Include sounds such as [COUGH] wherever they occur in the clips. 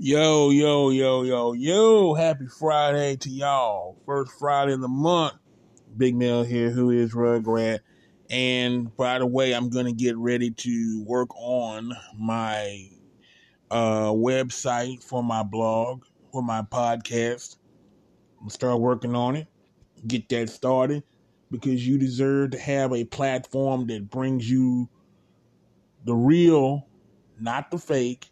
Yo, yo, yo, yo, yo. Happy Friday to y'all. First Friday of the month. Big Mel here, who is Rugrat. And by the way, I'm going to get ready to work on my uh, website for my blog, for my podcast. I'm start working on it, get that started, because you deserve to have a platform that brings you the real, not the fake,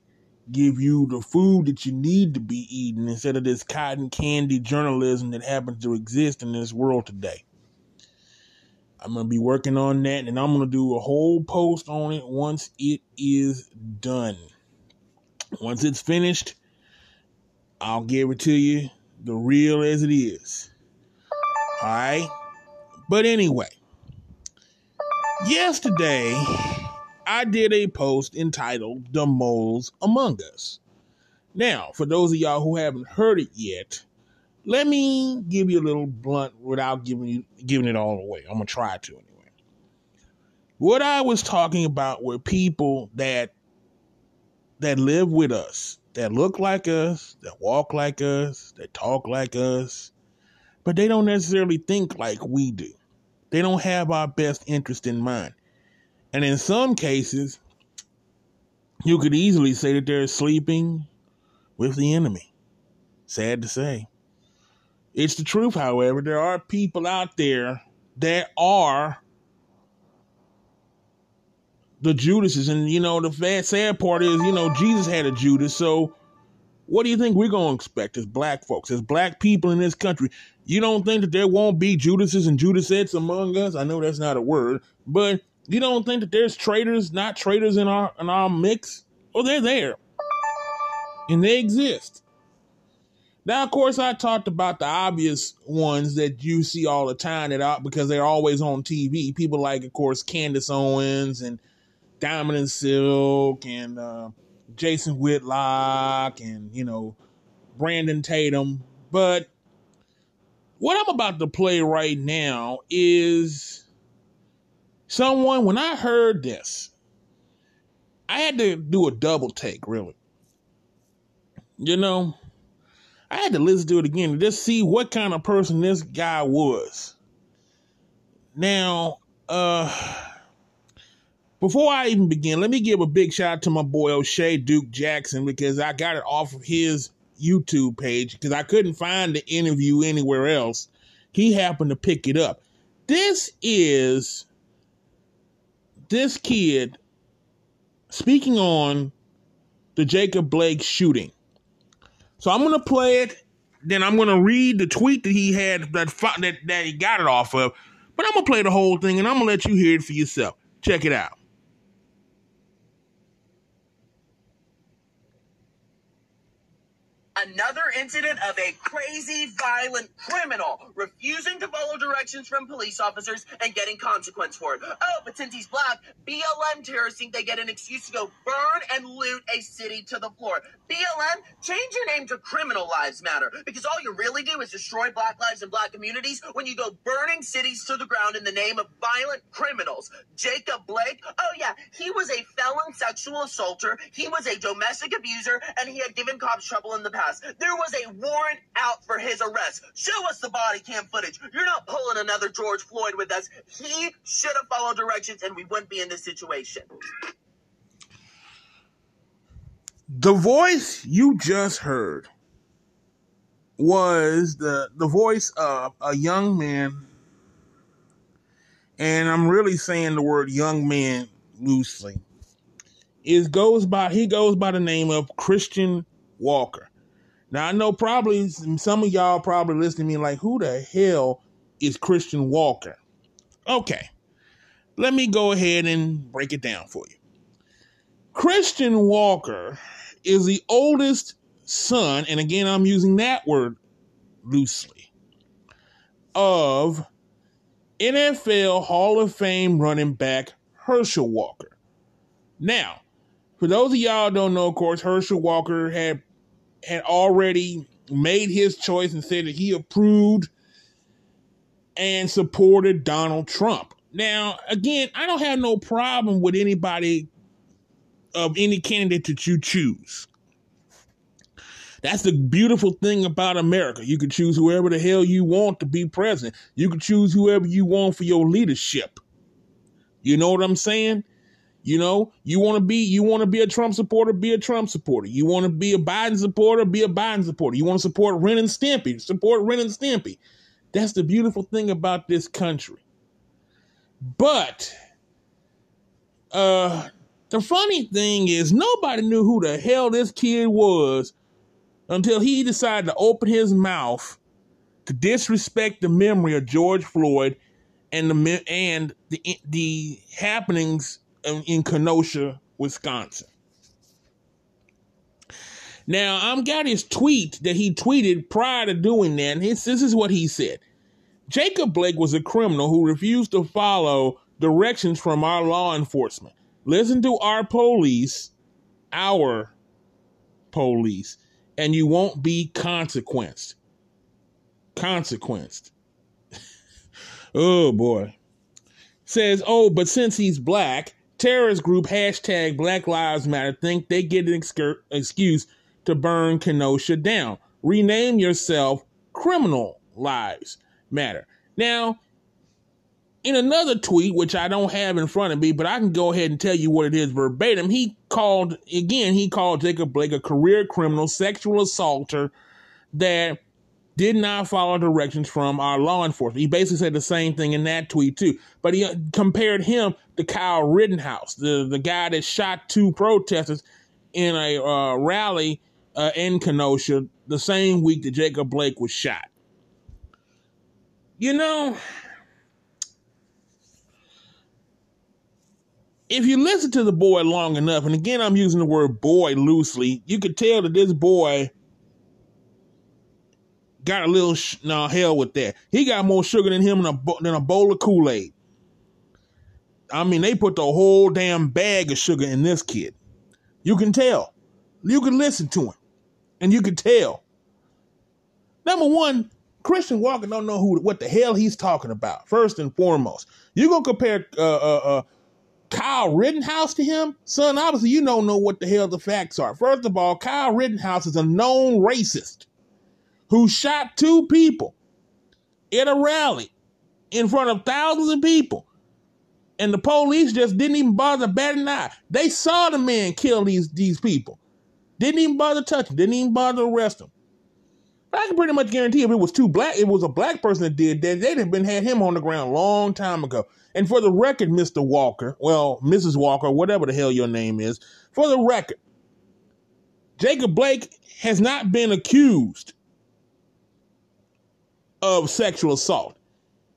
give you the food that you need to be eating instead of this cotton candy journalism that happens to exist in this world today. I'm going to be working on that and I'm going to do a whole post on it once it is done. Once it's finished, I'll give it to you the real as it is. All right? But anyway, yesterday I did a post entitled The Moles Among Us. Now, for those of y'all who haven't heard it yet, let me give you a little blunt without giving you giving it all away. I'm gonna try to anyway. What I was talking about were people that that live with us, that look like us, that walk like us, that talk like us, but they don't necessarily think like we do. They don't have our best interest in mind. And in some cases, you could easily say that they're sleeping with the enemy. Sad to say. It's the truth, however. There are people out there that are the Judases. And, you know, the sad part is, you know, Jesus had a Judas. So what do you think we're going to expect as black folks, as black people in this country? You don't think that there won't be Judases and Judasettes among us? I know that's not a word, but you don't think that there's traitors, not traitors in our in our mix? Oh, they're there. And they exist. Now, of course, I talked about the obvious ones that you see all the time that are, because they're always on TV. People like, of course, Candace Owens and Diamond and Silk and uh, Jason Whitlock and, you know, Brandon Tatum. But what I'm about to play right now is Someone, when I heard this, I had to do a double take, really. You know, I had to listen to it again to just see what kind of person this guy was. Now, uh, before I even begin, let me give a big shout out to my boy O'Shea Duke Jackson because I got it off of his YouTube page because I couldn't find the interview anywhere else. He happened to pick it up. This is this kid speaking on the Jacob Blake shooting. So I'm gonna play it. Then I'm gonna read the tweet that he had that that that he got it off of. But I'm gonna play the whole thing and I'm gonna let you hear it for yourself. Check it out. Another incident of a crazy, violent criminal refusing to follow directions from police officers and getting consequence for it. Oh, but since he's black, BLM terrorists think they get an excuse to go burn and loot a city to the floor. BLM, change your name to Criminal Lives Matter because all you really do is destroy black lives and black communities when you go burning cities to the ground in the name of violent criminals. Jacob Blake, oh yeah, he was a felon sexual assaulter, he was a domestic abuser, and he had given cops trouble in the past. There was a warrant out for his arrest. Show us the body cam footage. You're not pulling another George Floyd with us. He should have followed directions and we wouldn't be in this situation. The voice you just heard was the the voice of a young man and I'm really saying the word young man loosely. Is goes by he goes by the name of Christian Walker. Now I know probably some of y'all probably listening to me like, who the hell is Christian Walker? Okay, let me go ahead and break it down for you. Christian Walker is the oldest son, and again I'm using that word loosely, of NFL Hall of Fame running back Herschel Walker. Now, for those of y'all don't know, of course, Herschel Walker had had already made his choice and said that he approved and supported Donald Trump. Now, again, I don't have no problem with anybody of any candidate that you choose. That's the beautiful thing about America. You can choose whoever the hell you want to be president. You can choose whoever you want for your leadership. You know what I'm saying? You know, you want to be you want to be a Trump supporter, be a Trump supporter. You want to be a Biden supporter, be a Biden supporter. You want to support Ren and Stimpy, support Ren and Stimpy. That's the beautiful thing about this country. But uh the funny thing is nobody knew who the hell this kid was until he decided to open his mouth to disrespect the memory of George Floyd and the and the the happenings in Kenosha, Wisconsin. Now, I'm got his tweet that he tweeted prior to doing that. And his, this is what he said. Jacob Blake was a criminal who refused to follow directions from our law enforcement. Listen to our police, our police, and you won't be consequenced. Consequenced. [LAUGHS] oh boy. Says, oh, but since he's black, terrorist group hashtag Black Lives Matter think they get an excuse to burn Kenosha down. Rename yourself Criminal Lives Matter. Now, in another tweet, which I don't have in front of me, but I can go ahead and tell you what it is verbatim, he called, again, he called Jacob Blake a career criminal, sexual assaulter that did not follow directions from our law enforcement. He basically said the same thing in that tweet too, but he uh, compared him to Kyle Rittenhouse, the the guy that shot two protesters in a uh, rally uh, in Kenosha the same week that Jacob Blake was shot. You know, if you listen to the boy long enough, and again, I'm using the word boy loosely, you could tell that this boy got a little sh- no hell with that. He got more sugar than him in a than a bowl of Kool Aid. I mean, they put the whole damn bag of sugar in this kid. You can tell. You can listen to him, and you can tell. Number one, Christian Walker don't know who what the hell he's talking about. First and foremost, you gonna compare uh, uh, uh, Kyle Rittenhouse to him, son? Obviously, you don't know what the hell the facts are. First of all, Kyle Rittenhouse is a known racist who shot two people at a rally in front of thousands of people. And the police just didn't even bother batting an eye. They saw the man kill these, these people. Didn't even bother touch him. Didn't even bother arrest him. But I can pretty much guarantee if it was two black, it was a black person that did that, they'd have been had him on the ground a long time ago. And for the record, Mr. Walker, well, Mrs. Walker, whatever the hell your name is, for the record, Jacob Blake has not been accused of sexual assault.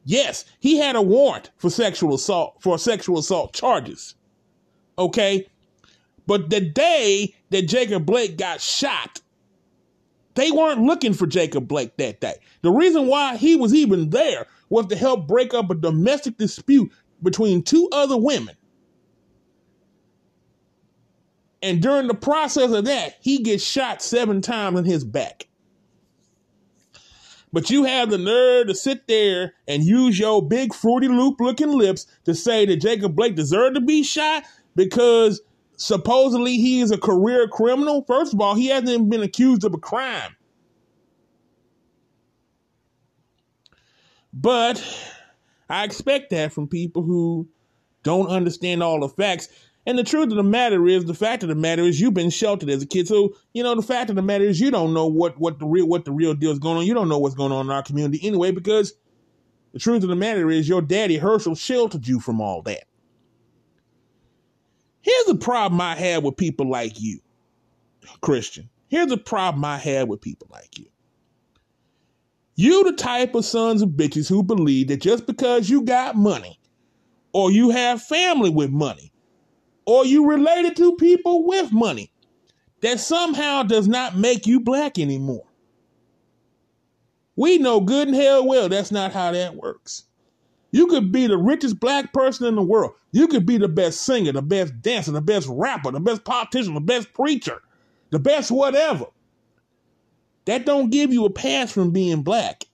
Yes, he had a warrant for sexual assault for sexual assault charges. Okay? But the day that Jacob Blake got shot, they weren't looking for Jacob Blake that day. The reason why he was even there was to help break up a domestic dispute between two other women. And during the process of that, he gets shot seven times in his back. But you have the nerve to sit there and use your big fruity loop looking lips to say that Jacob Blake deserved to be shot because supposedly he is a career criminal. First of all, he hasn't even been accused of a crime. But I expect that from people who don't understand all the facts and the truth of the matter is, the fact of the matter is, you've been sheltered as a kid. So you know, the fact of the matter is, you don't know what what the real what the real deal is going on. You don't know what's going on in our community anyway, because the truth of the matter is, your daddy Herschel sheltered you from all that. Here's the problem I have with people like you, Christian. Here's the problem I have with people like you. You the type of sons of bitches who believe that just because you got money or you have family with money or you related to people with money that somehow does not make you black anymore. We know good and hell well that's not how that works. You could be the richest black person in the world. You could be the best singer, the best dancer, the best rapper, the best politician, the best preacher, the best whatever. That don't give you a pass from being black.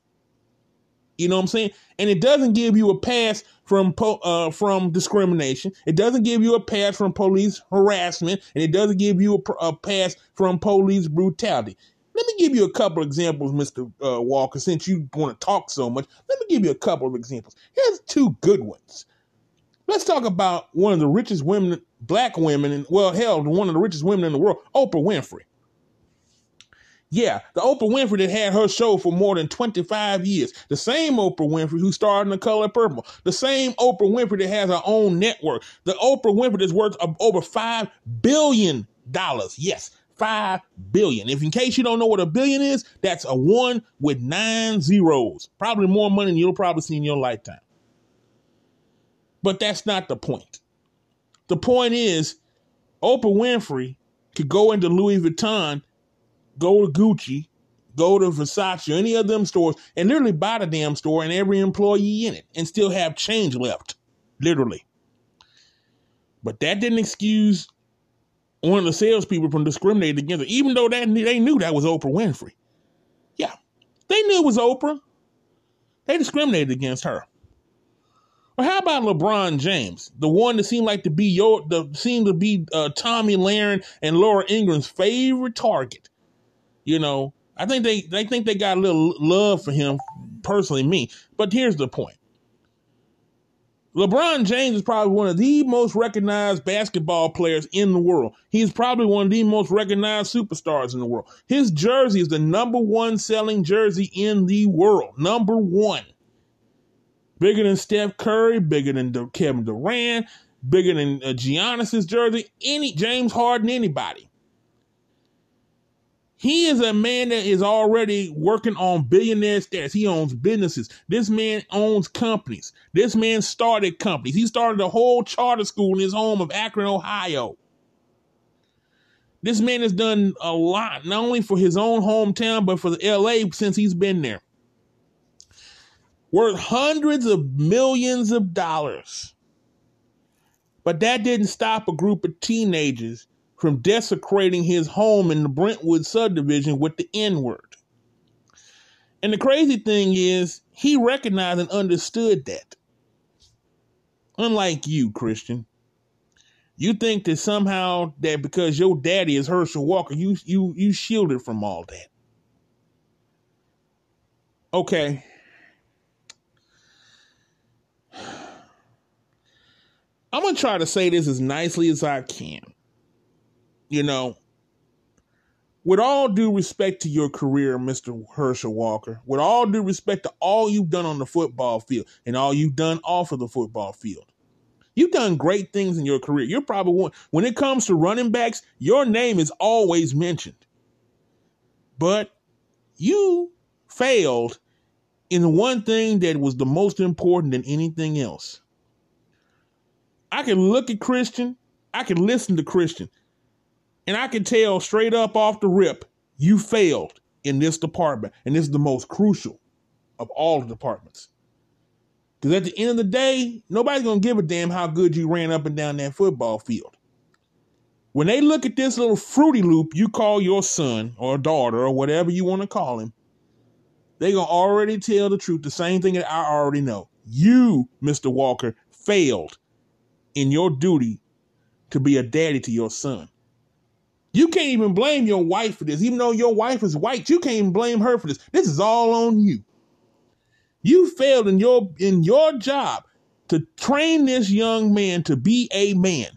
You know what I'm saying? And it doesn't give you a pass from po- uh, from discrimination. It doesn't give you a pass from police harassment, and it doesn't give you a, a pass from police brutality. Let me give you a couple examples, Mr. Uh, Walker, since you want to talk so much. Let me give you a couple of examples. Here's two good ones. Let's talk about one of the richest women, black women, and well, hell, one of the richest women in the world, Oprah Winfrey. Yeah, the Oprah Winfrey that had her show for more than 25 years. The same Oprah Winfrey who starred in The Color Purple. The same Oprah Winfrey that has her own network. The Oprah Winfrey that's worth over $5 billion. Yes, 5 billion. If in case you don't know what a billion is, that's a one with nine zeros. Probably more money than you'll probably see in your lifetime. But that's not the point. The point is, Oprah Winfrey could go into Louis Vuitton, go to Gucci, go to Versace or any of them stores and literally buy the damn store and every employee in it and still have change left. Literally. But that didn't excuse one of the salespeople from discriminating against her, even though that they knew that was Oprah Winfrey. Yeah, they knew it was Oprah. They discriminated against her. Or how about LeBron James, the one that seemed like to be your, the seemed to be uh, Tomi Lahren and Laura Ingraham's favorite target. You know, I think they they think they got a little love for him, personally, me. But here's the point: LeBron James is probably one of the most recognized basketball players in the world. He's probably one of the most recognized superstars in the world. His jersey is the number one selling jersey in the world. Number one. Bigger than Steph Curry, bigger than Kevin Durant, bigger than uh, Giannis's jersey, any James Harden, anybody. He is a man that is already working on billionaire status. He owns businesses. This man owns companies. This man started companies. He started a whole charter school in his home of Akron, Ohio. This man has done a lot, not only for his own hometown, but for the LA since he's been there worth hundreds of millions of dollars. But that didn't stop a group of teenagers from desecrating his home in the Brentwood subdivision with the N word. And the crazy thing is, he recognized and understood that. Unlike you, Christian. You think that somehow that because your daddy is Herschel Walker, you you you shielded from all that. Okay. I'm to try to say this as nicely as I can. You know, with all due respect to your career, Mr. Herschel Walker, with all due respect to all you've done on the football field and all you've done off of the football field, you've done great things in your career. You're probably one, when it comes to running backs, your name is always mentioned. But you failed in the one thing that was the most important than anything else. I can look at Christian, I can listen to Christian, and I can tell straight up off the rip, you failed in this department. And this is the most crucial of all the departments. Because at the end of the day, nobody's going to give a damn how good you ran up and down that football field. When they look at this little fruity loop you call your son or daughter or whatever you want to call him, they're going to already tell the truth, the same thing that I already know. You, Mr. Walker, failed in your duty to be a daddy to your son. You can't even blame your wife for this. Even though your wife is white, you can't even blame her for this. This is all on you. You failed in your in your job to train this young man to be a man.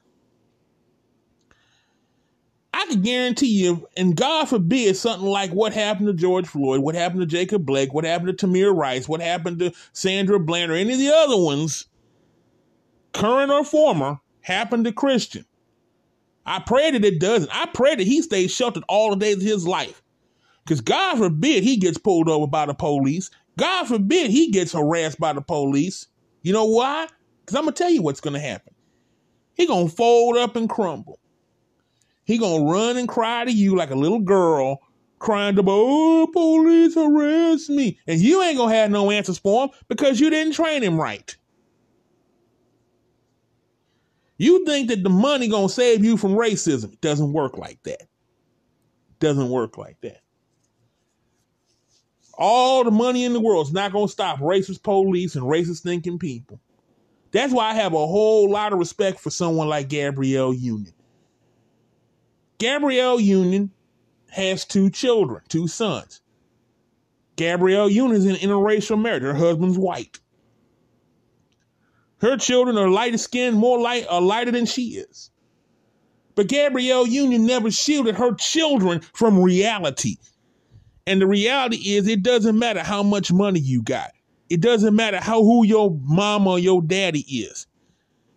I can guarantee you, and God forbid something like what happened to George Floyd, what happened to Jacob Blake, what happened to Tamir Rice, what happened to Sandra Bland, or any of the other ones current or former, happened to Christian. I pray that it doesn't. I pray that he stays sheltered all the days of his life. Because God forbid he gets pulled over by the police. God forbid he gets harassed by the police. You know why? Because I'm going to tell you what's going to happen. He going to fold up and crumble. He going to run and cry to you like a little girl crying to, oh, police harass me. And you ain't going to have no answers for him because you didn't train him right. You think that the money gonna save you from racism. It doesn't work like that. It doesn't work like that. All the money in the world is not gonna stop racist police and racist thinking people. That's why I have a whole lot of respect for someone like Gabrielle Union. Gabrielle Union has two children, two sons. Gabrielle Union is in interracial marriage. Her husband's white. Her children are lighter skinned, more light, are lighter than she is. But Gabrielle Union never shielded her children from reality. And the reality is, it doesn't matter how much money you got. It doesn't matter how who your mama or your daddy is.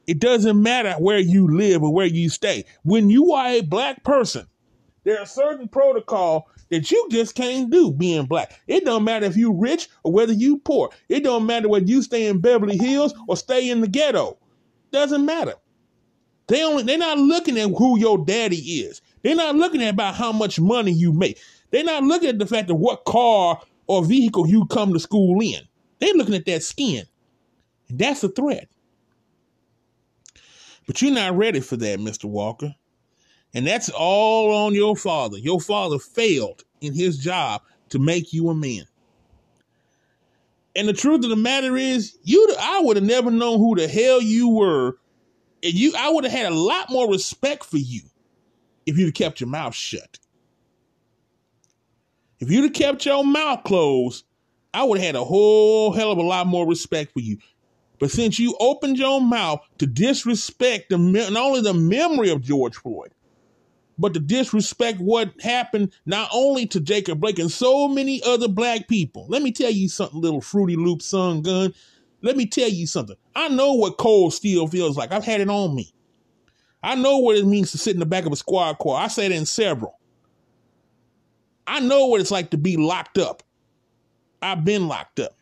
It doesn't matter where you live or where you stay. When you are a black person, there are certain protocol that you just can't do being black. It don't matter if you rich or whether you poor. It don't matter whether you stay in Beverly Hills or stay in the ghetto. Doesn't matter. They only they're not looking at who your daddy is. They're not looking at about how much money you make. They're not looking at the fact of what car or vehicle you come to school in. They're looking at that skin. And that's a threat. But you're not ready for that, Mr. Walker. And that's all on your father. Your father failed in his job to make you a man. And the truth of the matter is, you I would have never known who the hell you were. And you I would have had a lot more respect for you if you'd kept your mouth shut. If you'd have kept your mouth closed, I would have had a whole hell of a lot more respect for you. But since you opened your mouth to disrespect the, not only the memory of George Floyd, but to disrespect what happened not only to Jacob Blake and so many other black people. Let me tell you something, little Fruity Loop son gun. Let me tell you something. I know what cold steel feels like. I've had it on me. I know what it means to sit in the back of a squad car. I sat in several. I know what it's like to be locked up. I've been locked up.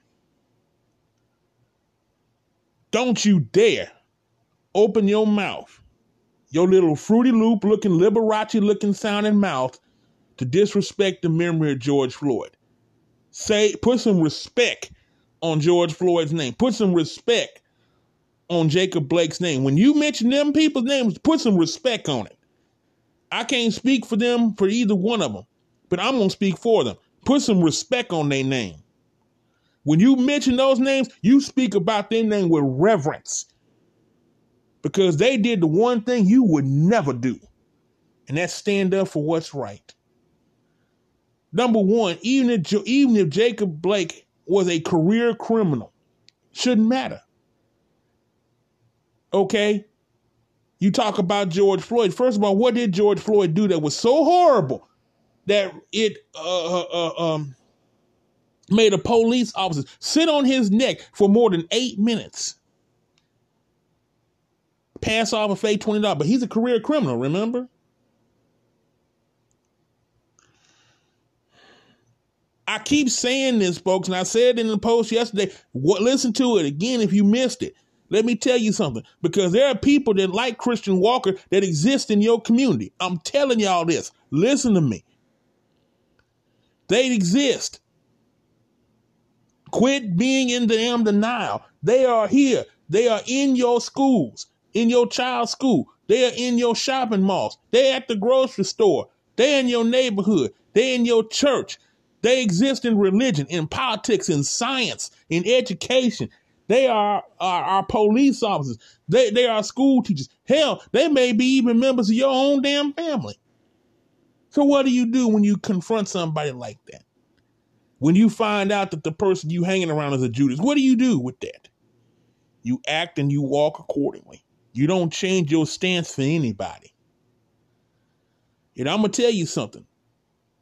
Don't you dare open your mouth, your little Fruity Loop looking, Liberace looking sounding mouth to disrespect the memory of George Floyd. Say, put some respect on George Floyd's name. Put some respect on Jacob Blake's name. When you mention them people's names, put some respect on it. I can't speak for them for either one of them, but I'm to speak for them. Put some respect on their name. When you mention those names, you speak about their name with reverence because they did the one thing you would never do, and that's stand up for what's right. Number one, even if even if Jacob Blake was a career criminal, shouldn't matter. Okay, you talk about George Floyd. First of all, what did George Floyd do that was so horrible that it uh, uh, uh um made a police officer sit on his neck for more than eight minutes. Pass off a fake $20, but he's a career criminal, remember? I keep saying this, folks, and I said it in the post yesterday. What, listen to it again if you missed it. Let me tell you something, because there are people that like Christian Walker that exist in your community. I'm telling y'all this. Listen to me. They exist. Quit being in damn denial. They are here. They are in your schools, in your child's school. They are in your shopping malls. They're at the grocery store. They're in your neighborhood. They're in your church. They exist in religion, in politics, in science, in education. They are, our police officers. They, they are school teachers. Hell, they may be even members of your own damn family. So what do you do when you confront somebody like that? When you find out that the person you hanging around is a Judas, what do you do with that? You act and you walk accordingly. You don't change your stance for anybody. And I'm gonna tell you something.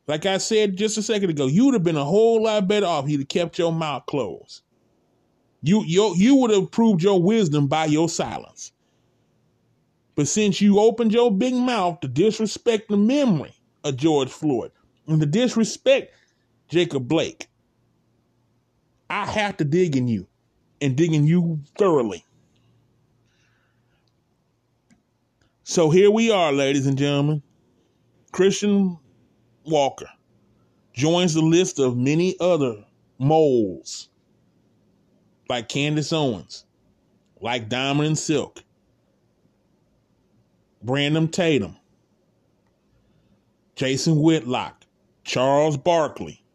Like I said just a second ago, you would have been a whole lot better off if you'd have kept your mouth closed. You you you would have proved your wisdom by your silence. But since you opened your big mouth to disrespect the memory of George Floyd and to disrespect Jacob Blake, I have to dig in you and dig in you thoroughly. So here we are, ladies and gentlemen. Christian Walker joins the list of many other moles like Candace Owens, like Diamond and Silk, Brandon Tatum, Jason Whitlock, Charles Barkley,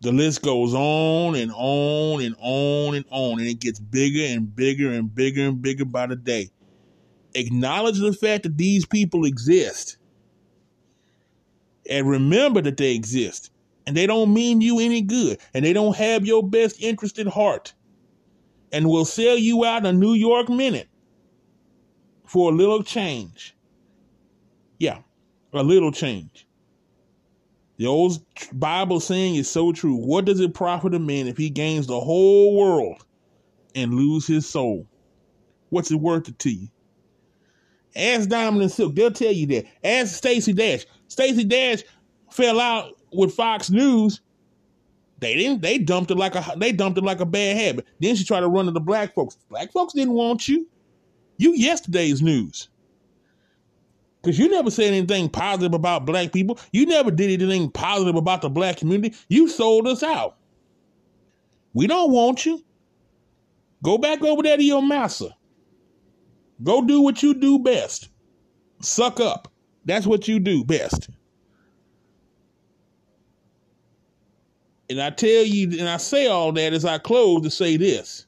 the list goes on and on and on and on, and it gets bigger and bigger and bigger and bigger by the day. Acknowledge the fact that these people exist. And remember that they exist. And they don't mean you any good. And they don't have your best interest at heart. And will sell you out a New York minute for a little change. Yeah, a little change. The old Bible saying is so true. What does it profit a man if he gains the whole world and lose his soul? What's it worth to you? Ask Diamond and Silk. They'll tell you that. Ask Stacey Dash. Stacey Dash fell out with Fox News. They didn't. They dumped it like a. They dumped it like a bad habit. Then she tried to run to the black folks. Black folks didn't want you. You yesterday's news. Because you never said anything positive about black people. You never did anything positive about the black community. You sold us out. We don't want you. Go back over there to your massa. Go do what you do best. Suck up. That's what you do best. And I tell you, and I say all that as I close to say this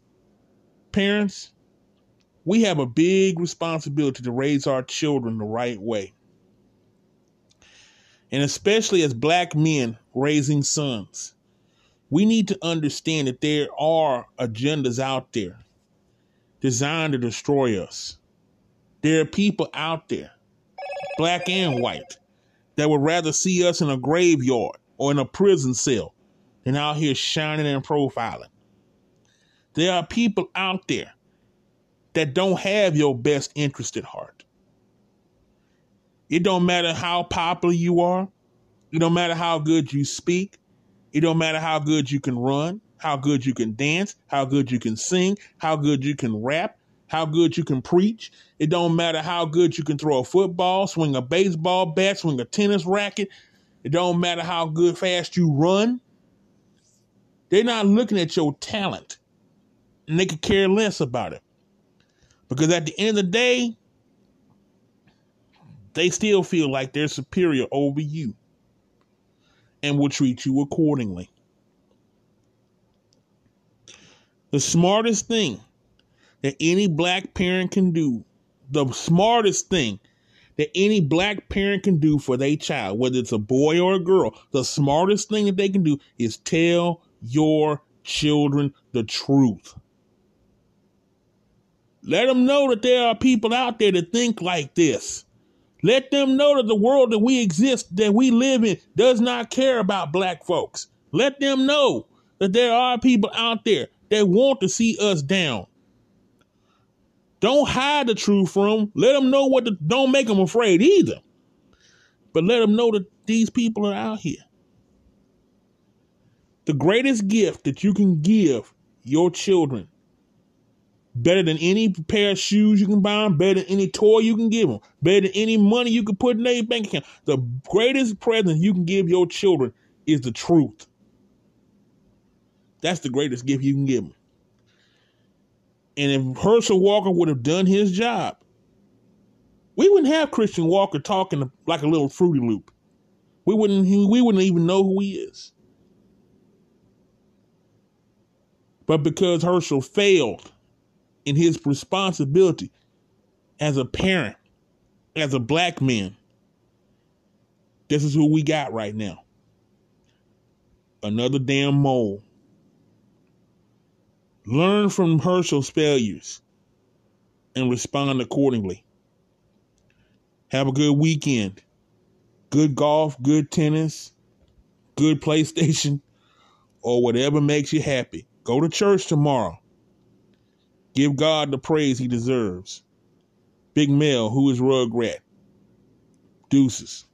parents, we have a big responsibility to raise our children the right way. And especially as black men raising sons, we need to understand that there are agendas out there designed to destroy us. There are people out there, black and white, that would rather see us in a graveyard or in a prison cell than out here shining and profiling. There are people out there that don't have your best interest at heart. It don't matter how popular you are. It don't matter how good you speak. It don't matter how good you can run, how good you can dance, how good you can sing, how good you can rap, how good you can preach. It don't matter how good you can throw a football, swing a baseball bat, swing a tennis racket. It don't matter how good fast you run. They're not looking at your talent. And they could care less about it. Because at the end of the day, they still feel like they're superior over you and will treat you accordingly. The smartest thing that any black parent can do, the smartest thing that any black parent can do for their child, whether it's a boy or a girl, the smartest thing that they can do is tell your children the truth. Let them know that there are people out there that think like this. Let them know that the world that we exist, that we live in, does not care about black folks. Let them know that there are people out there that want to see us down. Don't hide the truth from them. Let them know what. The, don't make them afraid either. But let them know that these people are out here. The greatest gift that you can give your children, better than any pair of shoes you can buy them, better than any toy you can give them, better than any money you can put in their bank account. The greatest present you can give your children is the truth. That's the greatest gift you can give them. And if Herschel Walker would have done his job, we wouldn't have Christian Walker talking like a little fruity loop. We wouldn't we wouldn't even know who he is. But because Herschel failed in his responsibility as a parent, as a black man, this is who we got right now. Another damn mole. Learn from Herschel's failures and respond accordingly. Have a good weekend. Good golf, good tennis, good [LAUGHS] PlayStation, or whatever makes you happy. Go to church tomorrow. Give God the praise he deserves. Big Mel, who is Rugrat? Deuces.